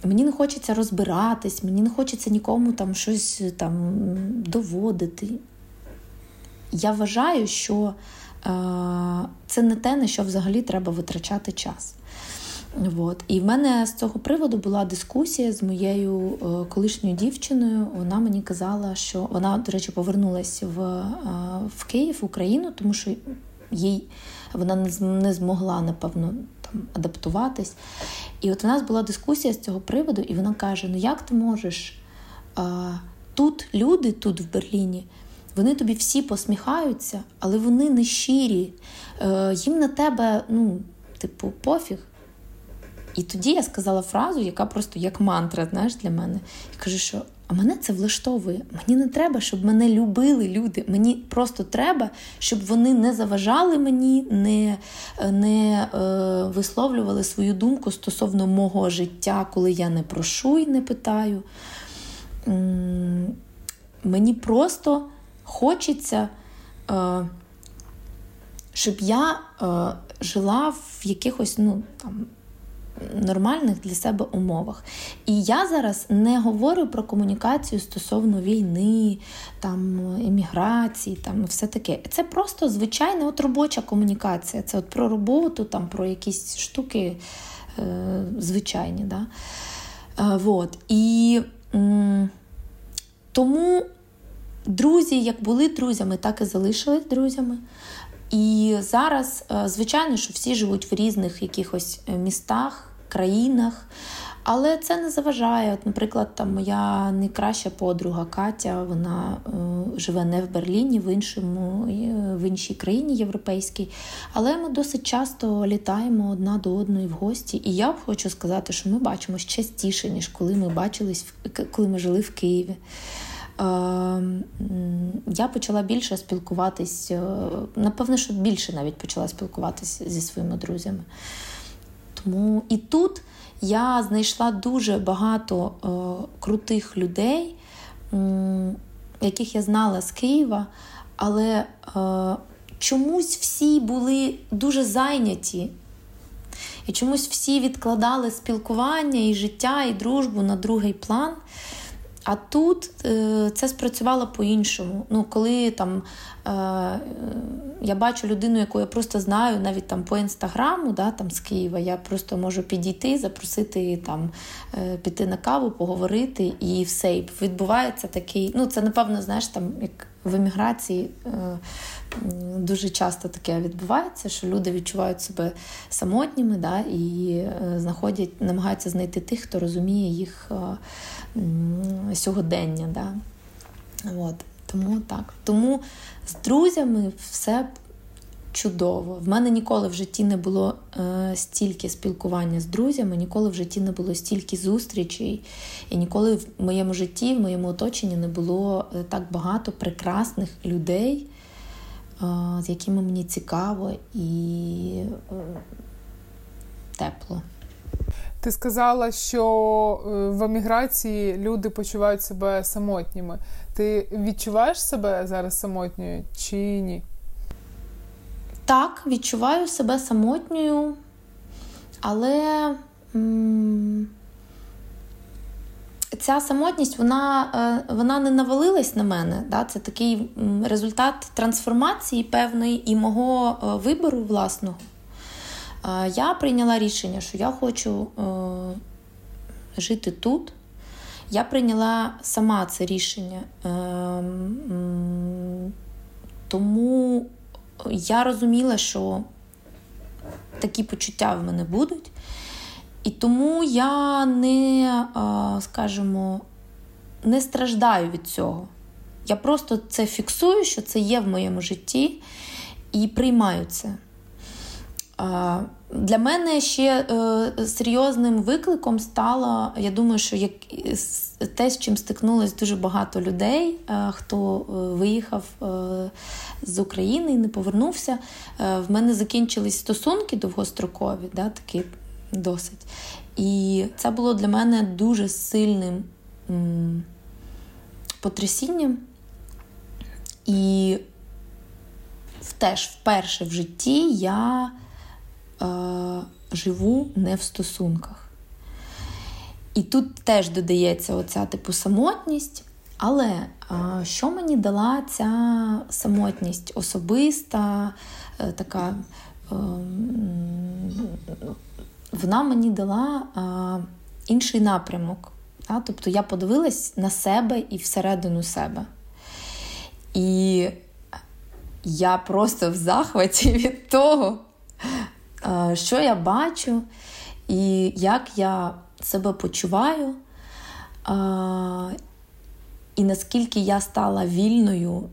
Мені не хочеться розбиратись, мені не хочеться нікому там щось там доводити. Я вважаю, що е, це не те, на що взагалі треба витрачати час. От. І в мене з цього приводу була дискусія з моєю е, колишньою дівчиною. Вона мені казала, що вона, до речі, повернулася в е, в Київ, в Україну, тому що їй вона не змогла, напевно, адаптуватись. І от у нас була дискусія з цього приводу, і вона каже: Ну як ти можеш? Тут люди, тут в Берліні, вони тобі всі посміхаються, але вони не щирі. Е, Їм на тебе, ну, типу, пофіг. І тоді я сказала фразу, яка просто як мантра знаєш, для мене. Я кажу, що а мене це влаштовує. Мені не треба, щоб мене любили люди. Мені просто треба, щоб вони не заважали мені, не не е, висловлювали свою думку стосовно мого життя, коли я не прошу і не питаю. Мені просто хочеться, е, щоб я е, жила в якихось, ну, там, нормальних для себе умовах. І я зараз не говорю про комунікацію стосовно війни, там еміграції, там все таке. Це просто звичайна от робоча комунікація. Це от про роботу, там про якісь штуки е, звичайні. Да? Е, вот. І м, тому друзі, як були друзями, так і залишились друзями. І зараз, е, звичайно, що всі живуть в різних якихось е, містах, країнах. Але це не заважає. От, Наприклад, там моя найкраща подруга Катя, вона е, живе не в Берліні, в іншому, е, в іншій країні європейській. Але ми досить часто літаємо одна до одної в гості. І я хочу сказати, що ми бачимося частіше, ніж коли ми бачились, коли ми жили в Києві. Ем, я почала більше спілкуватись, е, напевно, що більше навіть почала спілкуватися зі своїми друзями. Тому і тут я знайшла дуже багато е, крутих людей, яких я знала з Києва, але е, чомусь всі були дуже зайняті. І чомусь всі відкладали спілкування і життя, і дружбу на другий план. А тут е, це спрацювало по-іншому. Ну, Коли там е, я бачу людину, яку я просто знаю, навіть там по інстаграму, да, там з Києва, я просто можу підійти, запросити там, е, піти на каву, поговорити, і все. І відбувається такий. Ну, це, напевно, знаєш, там як в еміграції е, дуже часто таке відбувається, що люди відчувають себе самотніми да, і е, знаходять, намагаються знайти тих, хто розуміє їх е, сьогодення. Да. От. Тому так. Тому з друзями все чудово. В мене ніколи в житті не було е, стільки спілкування з друзями, ніколи в житті не було стільки зустрічей, і ніколи в моєму житті, в моєму оточенні не було е, так багато прекрасних людей, е, з якими мені цікаво і е, тепло. Ти сказала, що е, в еміграції люди почувають себе самотніми. Ти відчуваєш себе зараз самотньою чи ні? Так, відчуваю себе самотньою, але м- ця самотність вона е, вона не навалилась на мене. Да? Це такий результат трансформації певної і мого е, вибору власного. Я прийняла рішення, що я хочу е, жити тут. Я прийняла сама це рішення. Тому я розуміла, що такі почуття в мене будуть. І тому я не, скажімо, не страждаю від цього. Я просто це фіксую, що це є в моєму житті, і приймаю це. Для мене ще е, серйозним викликом стало, я думаю, що як те, з чим стикнулось дуже багато людей, е, хто е, виїхав е, з України і не повернувся. Е, в мене закінчились стосунки довгострокові, да, такі досить. І це було для мене дуже сильним м, потрясінням. І теж вперше в житті я живу не в стосунках. І тут теж додається оця типу самотність. Але е, що мені дала ця самотність особиста, е, така, е, вона мені дала інший напрямок. Тобто я подивилась на себе і всередину себе. І я просто в захваті від того, що я бачу, і як я себе почуваю, і наскільки я стала вільною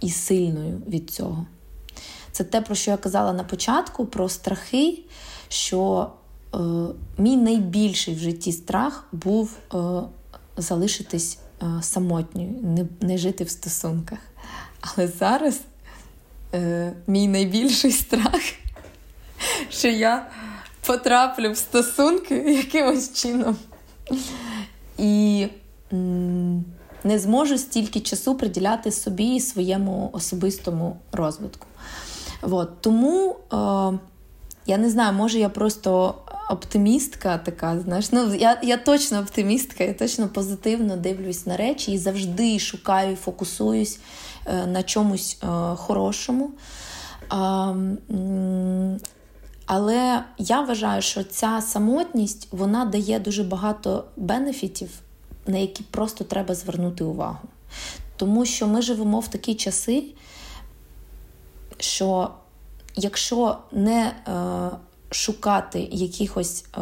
і сильною від цього. Це те, про що я казала на початку, про страхи, що е, мій найбільший в житті страх був е, залишитись е, самотньою, не, не жити в стосунках. Але зараз е, мій найбільший <laughs> страх, що я потраплю в стосунки <laughs> якимось чином. І не зможу стільки часу приділяти собі і своєму особистому розвитку. От. Тому е, я не знаю, може я просто оптимістка така, знаєш, ну я я точно оптимістка, я точно позитивно дивлюсь на речі і завжди шукаю, фокусуюсь е, на чомусь е, хорошому. Але я вважаю, що ця самотність вона дає дуже багато бенефітів, на які просто треба звернути увагу. Тому що ми живемо в такі часи, що якщо не е, шукати якихось, е,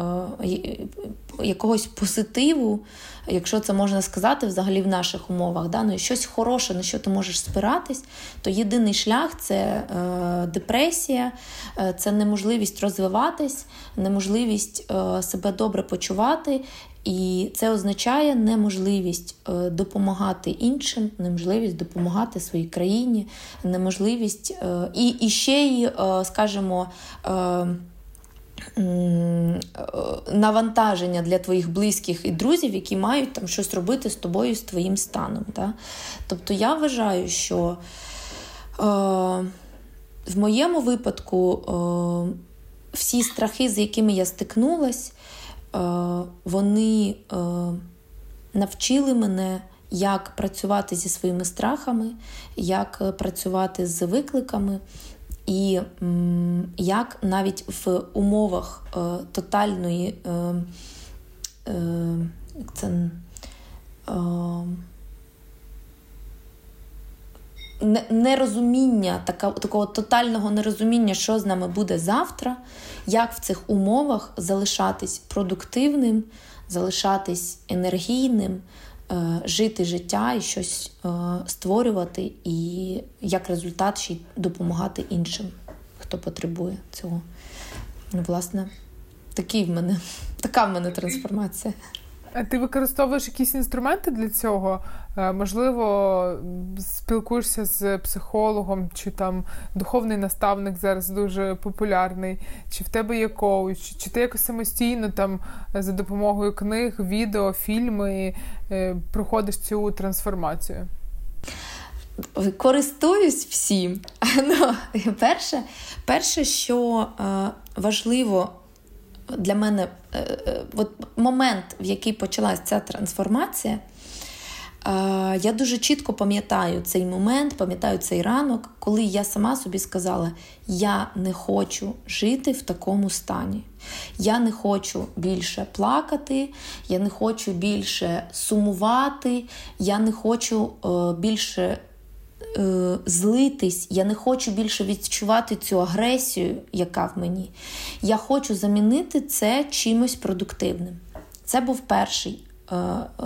якогось позитиву, якщо це можна сказати, взагалі в наших умовах, да? ну, щось хороше, на що ти можеш спиратись, то єдиний шлях це е, депресія, е, це неможливість розвиватись, неможливість е, себе добре почувати. І це означає неможливість е, допомагати іншим, неможливість допомагати своїй країні, неможливість е, і, і ще й, е, скажімо, навантаження для твоїх близьких і друзів, які мають там щось робити з тобою, з твоїм станом. Да? Тобто я вважаю, що е, в моєму випадку е, всі страхи, з якими я стикнулась, е, вони е, навчили мене. Як працювати зі своїми страхами, як працювати з викликами, і як навіть в умовах е, тотальної е, е, це, е, нерозуміння, такого тотального нерозуміння, що з нами буде завтра, як в цих умовах залишатись продуктивним, залишатись енергійним. Е, жити життя і щось е, створювати, і як результат ще й допомагати іншим, хто потребує цього. Ну, власне, такий в мене, <laughs> така в мене трансформація. А ти використовуєш якісь інструменти для цього? Е, можливо, спілкуєшся з психологом, чи там духовний наставник зараз дуже популярний, чи в тебе є коуч, чи ти якось самостійно там за допомогою книг, відео, фільми е, проходиш цю трансформацію? Користуюсь всім. <laughs> Ну, Перше, перше, що е, важливо для мене е, е, от момент, в який почалась ця трансформація, е, я дуже чітко пам'ятаю цей момент, пам'ятаю цей ранок, коли я сама собі сказала: я не хочу жити в такому стані. Я не хочу більше плакати, я не хочу більше сумувати, я не хочу більше е, злитись, я не хочу більше відчувати цю агресію, яка в мені. Я хочу замінити це чимось продуктивним. Це був перший е,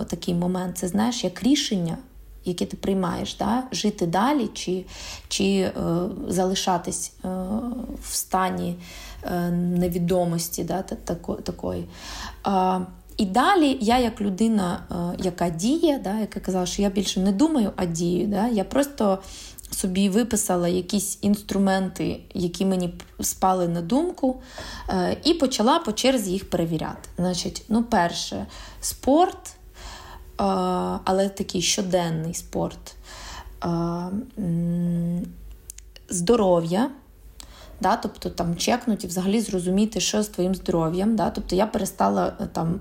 такий момент. Це знаєш, як рішення яке ти приймаєш, да? жити далі чи чи е, залишатись е, в стані е, невідомості да, тако, такої. Е, і далі я, як людина, е, яка діє, да, яка казала, що я більше не думаю, а дію. Да, Я просто собі виписала якісь інструменти, які мені спали на думку, е, і почала по черзі їх перевіряти. Значить, ну, перше, спорт, е, але такий щоденний спорт, здоров'я. Да, Тобто там чекнуть і взагалі зрозуміти, що з твоїм здоров'ям. Да? Тобто я перестала е, там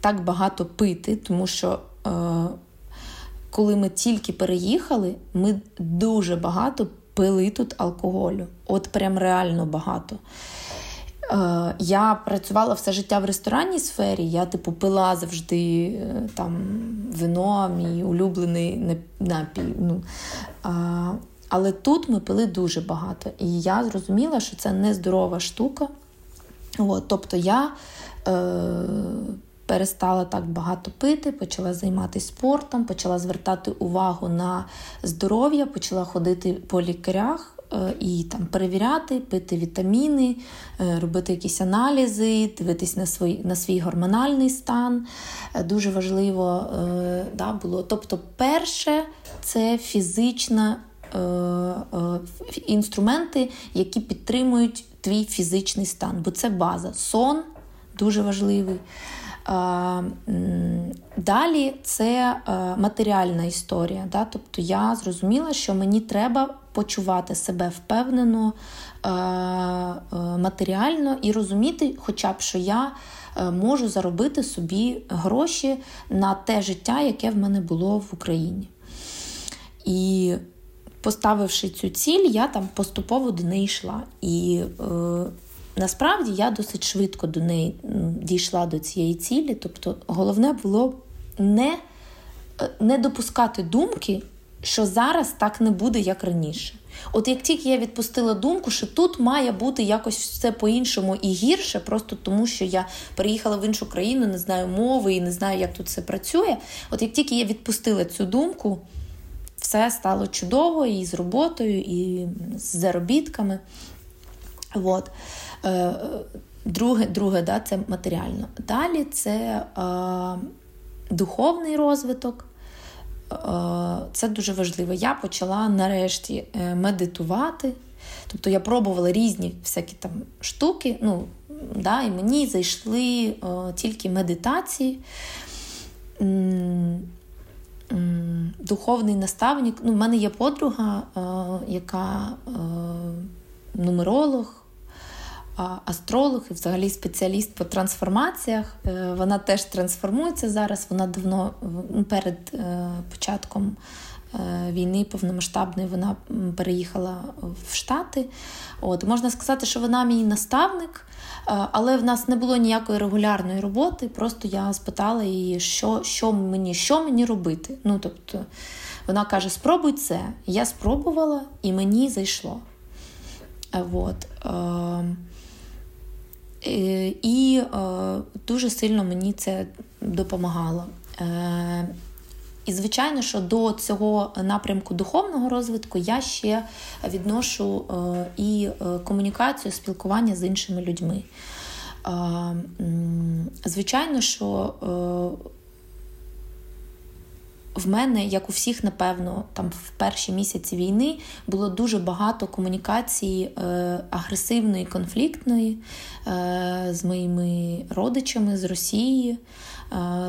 так багато пити, тому що е, коли ми тільки переїхали, ми дуже багато пили тут алкоголю. От прям реально багато. Е, Я працювала все життя в ресторанній сфері, я типу пила завжди е, там вино, мій улюблений напій. Ну, але тут ми пили дуже багато. І я зрозуміла, що це не здорова штука. От, Тобто я е, перестала так багато пити, почала займатися спортом, почала звертати увагу на здоров'я, почала ходити по лікарях. Е, і там перевіряти, пити вітаміни, е, робити якісь аналізи, дивитись на свій на свій гормональний стан. Е, дуже важливо да, було. Тобто, перше це фізична інструменти, які підтримують твій фізичний стан, бо це база. Сон дуже важливий. Е, далі це матеріальна історія. Тобто я зрозуміла, що мені треба почувати себе впевнено матеріально і розуміти, хоча б що я можу заробити собі гроші на те життя, яке в мене було в Україні. І поставивши цю ціль, я там поступово до неї йшла. І е, насправді я досить швидко до неї дійшла до цієї цілі. Тобто, головне було не, е, не допускати думки, що зараз так не буде, як раніше. От як тільки я відпустила думку, що тут має бути якось все по-іншому і гірше, просто тому що я переїхала в іншу країну, не знаю мови і не знаю, як тут все працює. От як тільки я відпустила цю думку, все стало чудово і з роботою, і з заробітками. От. Е, друге, друге да, це матеріально. Далі це е, духовний розвиток. Е, це дуже важливо. Я почала нарешті е, медитувати. Тобто я пробувала різні всякі там штуки, ну, да, і мені зайшли е, тільки медитації духовний наставник. Ну, в мене є подруга, е, яка е, нумеролог. Астролог і взагалі спеціаліст по трансформаціях. Е, вона теж трансформується зараз. Вона давно ну, перед початком війни повномасштабної вона переїхала в Штати. От Можна сказати, що вона мій наставник. Але в нас не було ніякої регулярної роботи. Просто я спитала її, що що мені що мені робити. Ну, тобто, Вона каже: спробуй це. Я спробувала і мені зайшло. От. І дуже сильно мені це допомагало. Е, і, звичайно, що до цього напрямку духовного розвитку я ще відношу е, і е, комунікацію, спілкування з іншими людьми. Звичайно, що е, в мене, як у всіх, напевно, там в перші місяці війни було дуже багато комунікації е, агресивної, конфліктної е, з моїми родичами з Росії, е,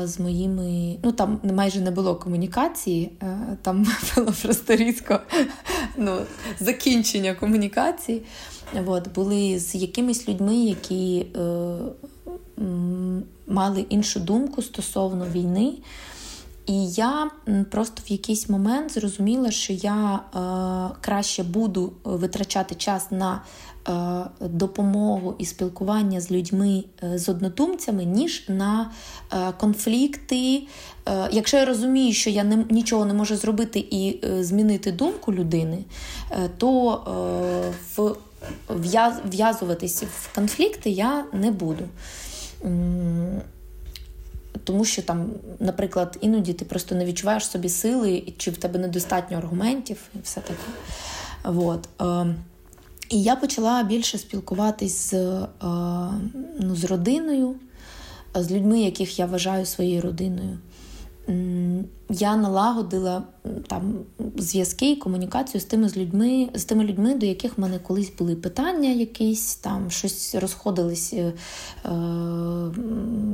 з моїми. Ну там майже не було комунікації, е, там <laughs> було просто різко ну, закінчення комунікації. От, були з якимись людьми, які е, мали іншу думку стосовно війни. І я просто в якийсь момент зрозуміла, що я е, краще буду витрачати час на е, допомогу і спілкування з людьми, е, з однодумцями, ніж на е, конфлікти. Е, якщо я розумію, що я не, нічого не можу зробити і е, змінити думку людини, е, то в, в'язуватись в конфлікти я не буду. Тому що там, наприклад, іноді ти просто не відчуваєш собі сили, чи в тебе недостатньо аргументів, і все таке. От. Е, і я почала більше спілкуватись з, е, ну, з родиною, з людьми, яких я вважаю своєю родиною. Я налагодила там зв'язки і комунікацію з тими з людьми, з тими людьми, до яких в мене колись були питання, якісь там щось розходились, е, е,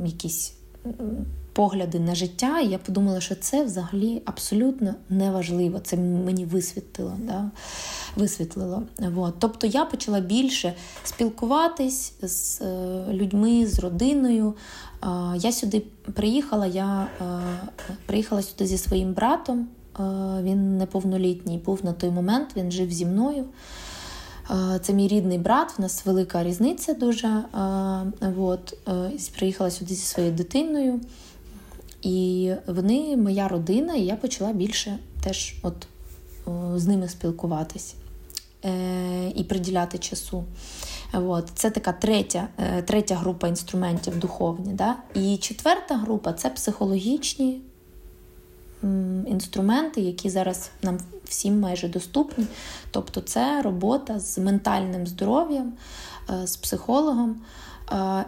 якісь погляди на життя. І я подумала, що це взагалі абсолютно неважливо. Це мені висвітлило. Да? висвітлило. От. Тобто я почала більше спілкуватись з е, людьми, з родиною. Я сюди приїхала, я е, приїхала сюди зі своїм братом. Е, він неповнолітній був на той момент, він жив зі мною. Це мій рідний брат, в нас велика різниця дуже. От, Приїхала сюди зі своєю дитиною. І вони моя родина, і я почала більше теж от з ними спілкуватись е, і приділяти часу. От. Це така третя е, третя група інструментів духовні. Да? І четверта група це психологічні інструменти, які зараз нам всім майже доступні. Тобто це робота з ментальним здоров'ям, е, з психологом.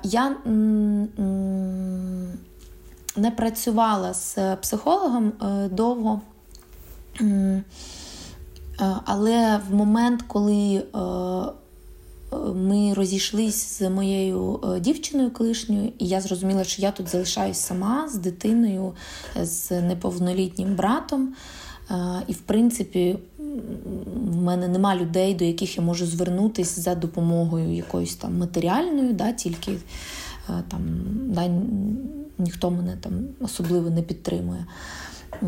Я не працювала з психологом довго. Але в момент, коли ми розійшлись з моєю дівчиною колишньою, і я зрозуміла, що я тут залишаюсь сама з дитиною, з неповнолітнім братом. І, в принципі, в мене нема людей, до яких я можу звернутися за допомогою якоюсь там матеріальною, да, тільки там да, ніхто мене там особливо не підтримує. Е,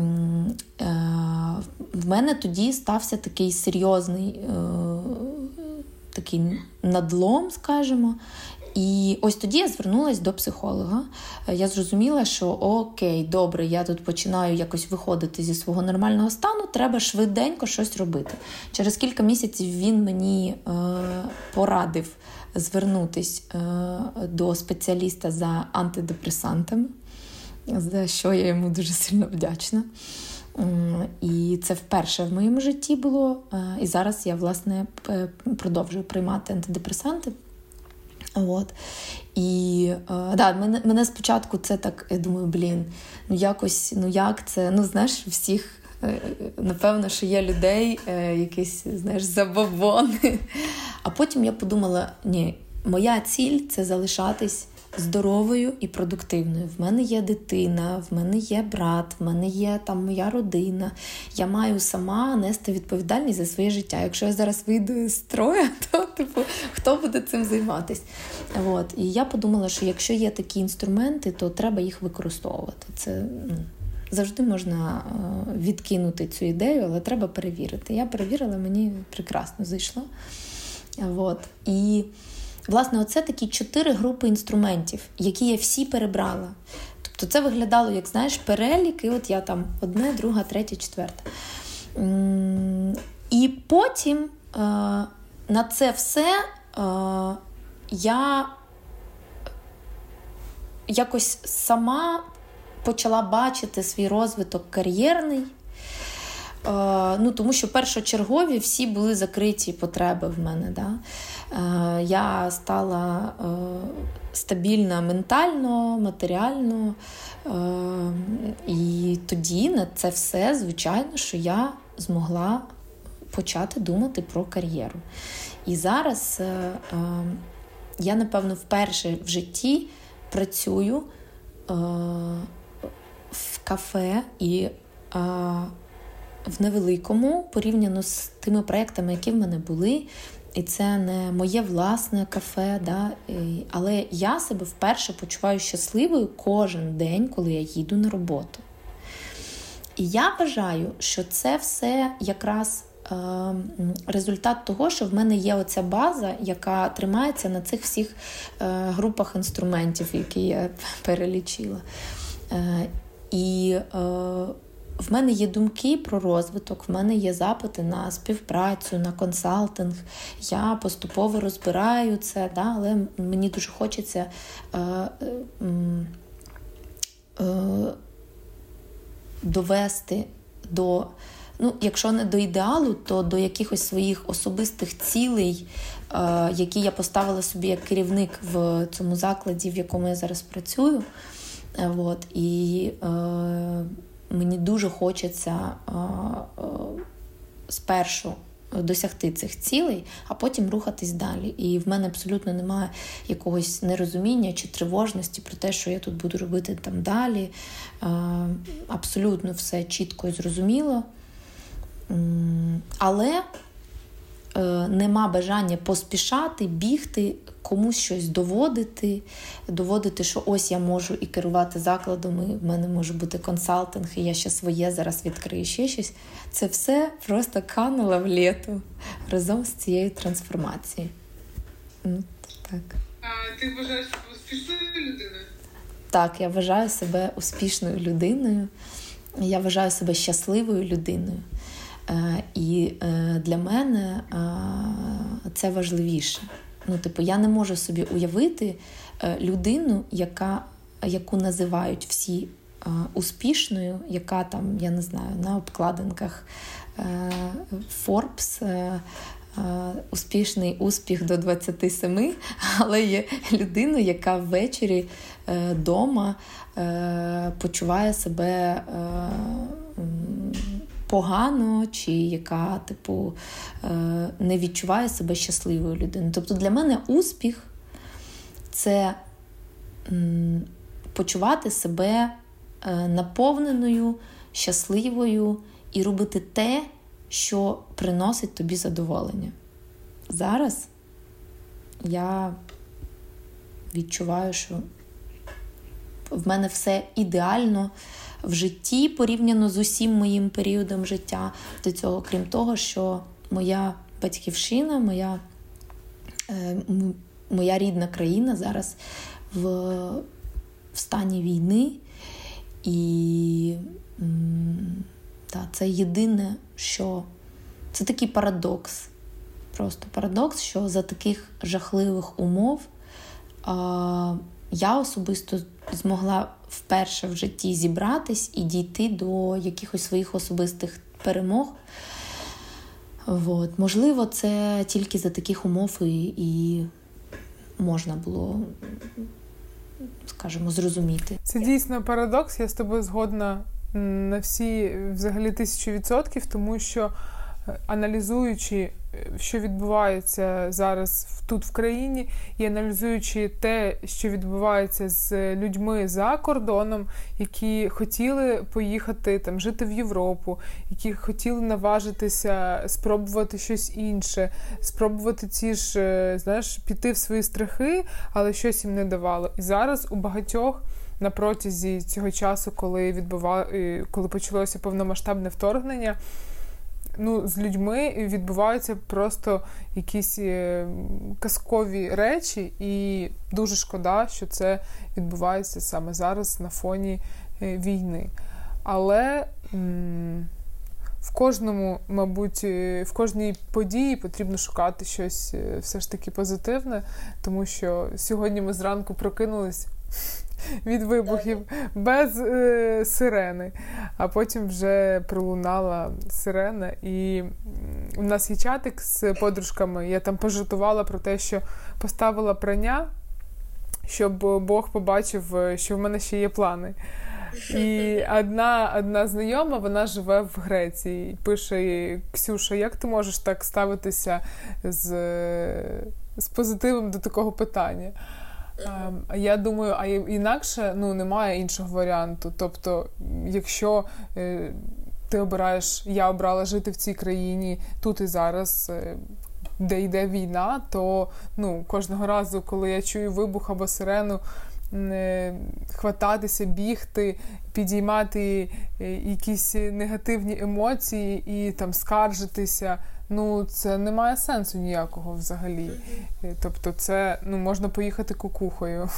в мене тоді стався такий серйозний е, такий надлом, скажімо. І ось тоді я звернулася до психолога. Е, я зрозуміла, що окей, добре, я тут починаю якось виходити зі свого нормального стану, треба швиденько щось робити. Через кілька місяців він мені е, порадив звернутися е, до спеціаліста за антидепресантами за що я йому дуже сильно вдячна. І це вперше в моєму житті було. Е, і зараз я, власне, продовжую приймати антидепресанти. От. І е, да, мене мене спочатку це так, я думаю, блін, ну якось, ну як це? Ну, знаєш, всіх, е, напевно, що є людей, якісь, знаєш, забобони. А потім я подумала: ні, моя ціль це залишатись здоровою і продуктивною. В мене є дитина, в мене є брат, в мене є там моя родина. Я маю сама нести відповідальність за своє життя. Якщо я зараз вийду з строя, <laughs> то типу хто буде цим займатися? От. І я подумала, що якщо є такі інструменти, то треба їх використовувати. Це ну, Завжди можна е, відкинути цю ідею, але треба перевірити. Я перевірила, мені прекрасно зайшло. От. І Власне, оце такі чотири групи інструментів, які я всі перебрала. Тобто це виглядало, як знаєш, перелік, і от я там одне, друга, третя, четверта. І потім е, на це все е, я якось сама почала бачити свій розвиток кар'єрний. Е, ну, Тому що першочергові всі були закриті потреби в мене. Да? Е, я стала е, стабільна ментально, матеріально. І тоді на це все, звичайно, що я змогла почати думати про кар'єру. І зараз я, напевно, вперше в житті працюю в кафе і в невеликому порівняно з тими проектами, які в мене були. І це не моє власне кафе, да? але я себе вперше почуваю щасливою кожен день, коли я їду на роботу. І я вважаю, що це все якраз е, результат того, що в мене є оця база, яка тримається на цих всіх е, групах інструментів, які я <laughs> перелічила. Е, і в мене є думки про розвиток, в мене є запити на співпрацю, на консалтинг. Я поступово розбираю це, да, але мені дуже хочеться е, е, е, довести до, ну, якщо не до ідеалу, то до якихось своїх особистих цілей, е, які я поставила собі як керівник в цьому закладі, в якому я зараз працюю. Е, от, І е, мені дуже хочеться е, е, спершу досягти цих цілей, а потім рухатись далі. І в мене абсолютно немає якогось нерозуміння чи тривожності про те, що я тут буду робити там далі. Абсолютно все чітко і зрозуміло. Але Е, нема бажання поспішати, бігти, комусь щось доводити, доводити, що ось я можу і керувати закладом, і в мене може бути консалтинг, і я ще своє зараз відкрию ще щось. Це все просто кануло в літу разом з цією трансформацією. Ну, так. А ти вважаєш себе успішною людиною? Так, я вважаю себе успішною людиною. Я вважаю себе щасливою людиною. Е, і е, для мене е, це важливіше. Ну, типу, я не можу собі уявити людину, яка, яку називають всі успішною, яка там, я не знаю, на обкладинках Forbes. Успішний успіх до 27, але є людина, яка ввечері вдома почуває себе погано, чи яка, типу, е, не відчуває себе щасливою людиною. Тобто для мене успіх це почувати себе е, наповненою, щасливою і робити те, що приносить тобі задоволення. Зараз я відчуваю, що в мене все ідеально в житті порівняно з усім моїм періодом життя до цього, крім того, що моя батьківщина, моя е, моя рідна країна зараз в, в стані війни. І та, це єдине, що це такий парадокс. Просто парадокс, що за таких жахливих умов я особисто змогла вперше в житті зібратись і дійти до якихось своїх особистих перемог. От. Можливо, це тільки за таких умов і, і можна було, скажімо, зрозуміти. Це дійсно парадокс. Я з тобою згодна на всі взагалі тисячу відсотків, тому що аналізуючи, що відбувається зараз тут в країні, і аналізуючи те, що відбувається з людьми за кордоном, які хотіли поїхати там жити в Європу, які хотіли наважитися, спробувати щось інше, спробувати ці ж, е, знаєш, піти в свої страхи, але щось їм не давало. І зараз у багатьох. На протязі цього часу, коли відбува... Е, коли почалося повномасштабне вторгнення, ну, з людьми відбуваються просто якісь е, казкові речі, і дуже шкода, що це відбувається саме зараз на фоні е, війни. Але в кожному, мабуть, е, в кожній події потрібно шукати щось все ж таки позитивне, тому що сьогодні ми зранку прокинулись від вибухів без е, сирени. А потім вже пролунала сирена. І у нас є чатик з подружками. Я там пожартувала про те, що поставила прання, щоб Бог побачив, е, що в мене ще є плани. І одна одна знайома, вона живе в Греції. Пише Ксюша, як ти можеш так ставитися з, з позитивом до такого питання? Ем, я думаю, а інакше ну немає іншого варіанту. Тобто, якщо е, ти обираєш, я обрала жити в цій країні тут і зараз. Е, де йде війна, то ну кожного разу, коли я чую вибух або сирену, е, хвататися, бігти, підіймати якісь негативні емоції і там скаржитися ну це не має сенсу ніякого взагалі. Е, тобто, це ну можна поїхати кукухою.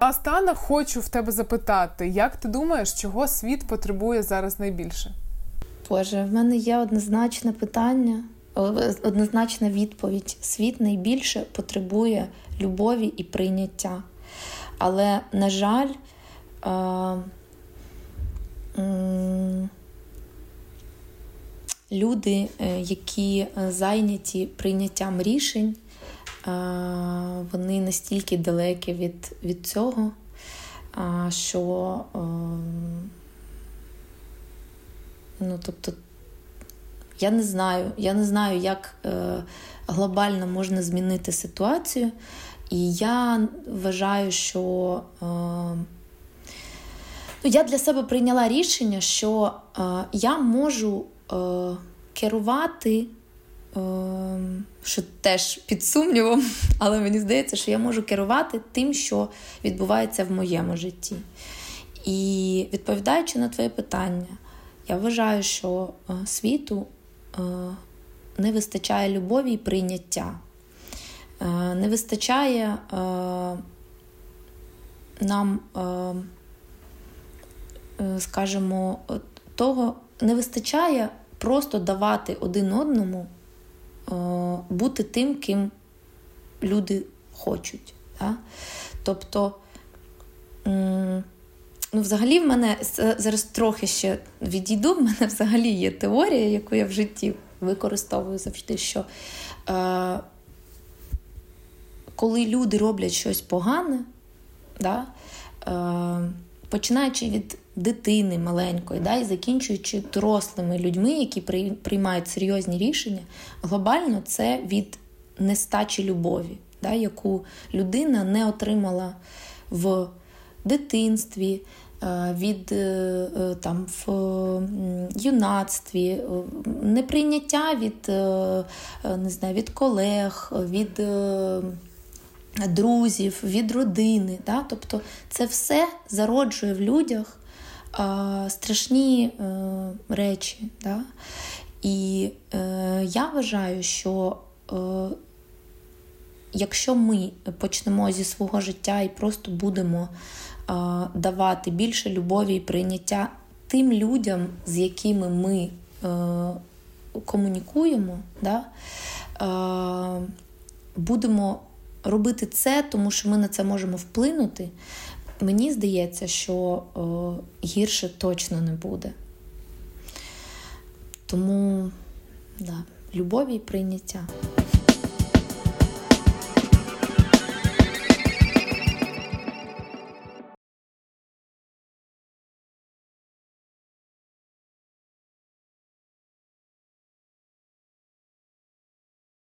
Наостанок хочу в тебе запитати, як ти думаєш, чого світ потребує зараз найбільше? Боже, в мене є однозначне питання. однозначна відповідь: світ найбільше потребує любові і прийняття. Але, на жаль, люди, е, які зайняті прийняттям рішень, вони настільки далекі від, від цього, що ну, тобто, я не знаю, я не знаю, як е, глобально можна змінити ситуацію. І я вважаю, що е, ну, я для себе прийняла рішення, що е, я можу е, керувати, е, що теж під сумнівом, <laughs> але мені здається, що я можу керувати тим, що відбувається в моєму житті. І відповідаючи на твоє питання, я вважаю, що е, світу е, не вистачає любові і прийняття. Е, не вистачає нам, скажімо, того, не вистачає просто давати один одному бути тим, ким люди хочуть. Тобто Ну, взагалі, в мене зараз трохи ще відійду. <laughs> В мене взагалі є теорія, яку я в житті використовую завжди, що е, коли люди роблять щось погане, да, е, починаючи від дитини маленької, да, і закінчуючи дорослими людьми, які приймають серйозні рішення, глобально це від нестачі любові, да, яку людина не отримала в дитинстві. Е, від е, е, там в юнацтві, неприйняття від не знаю, від колег, від друзів, від родини. Да? Тобто це все зароджує в людях страшні речі. Да? І я вважаю, що якщо ми почнемо зі свого життя і просто будемо давати більше любові і прийняття тим людям, з якими ми е, комунікуємо, да, е, будемо робити це, тому що ми на це можемо вплинути. Мені здається, що о, гірше точно не буде. Тому да, любові і прийняття.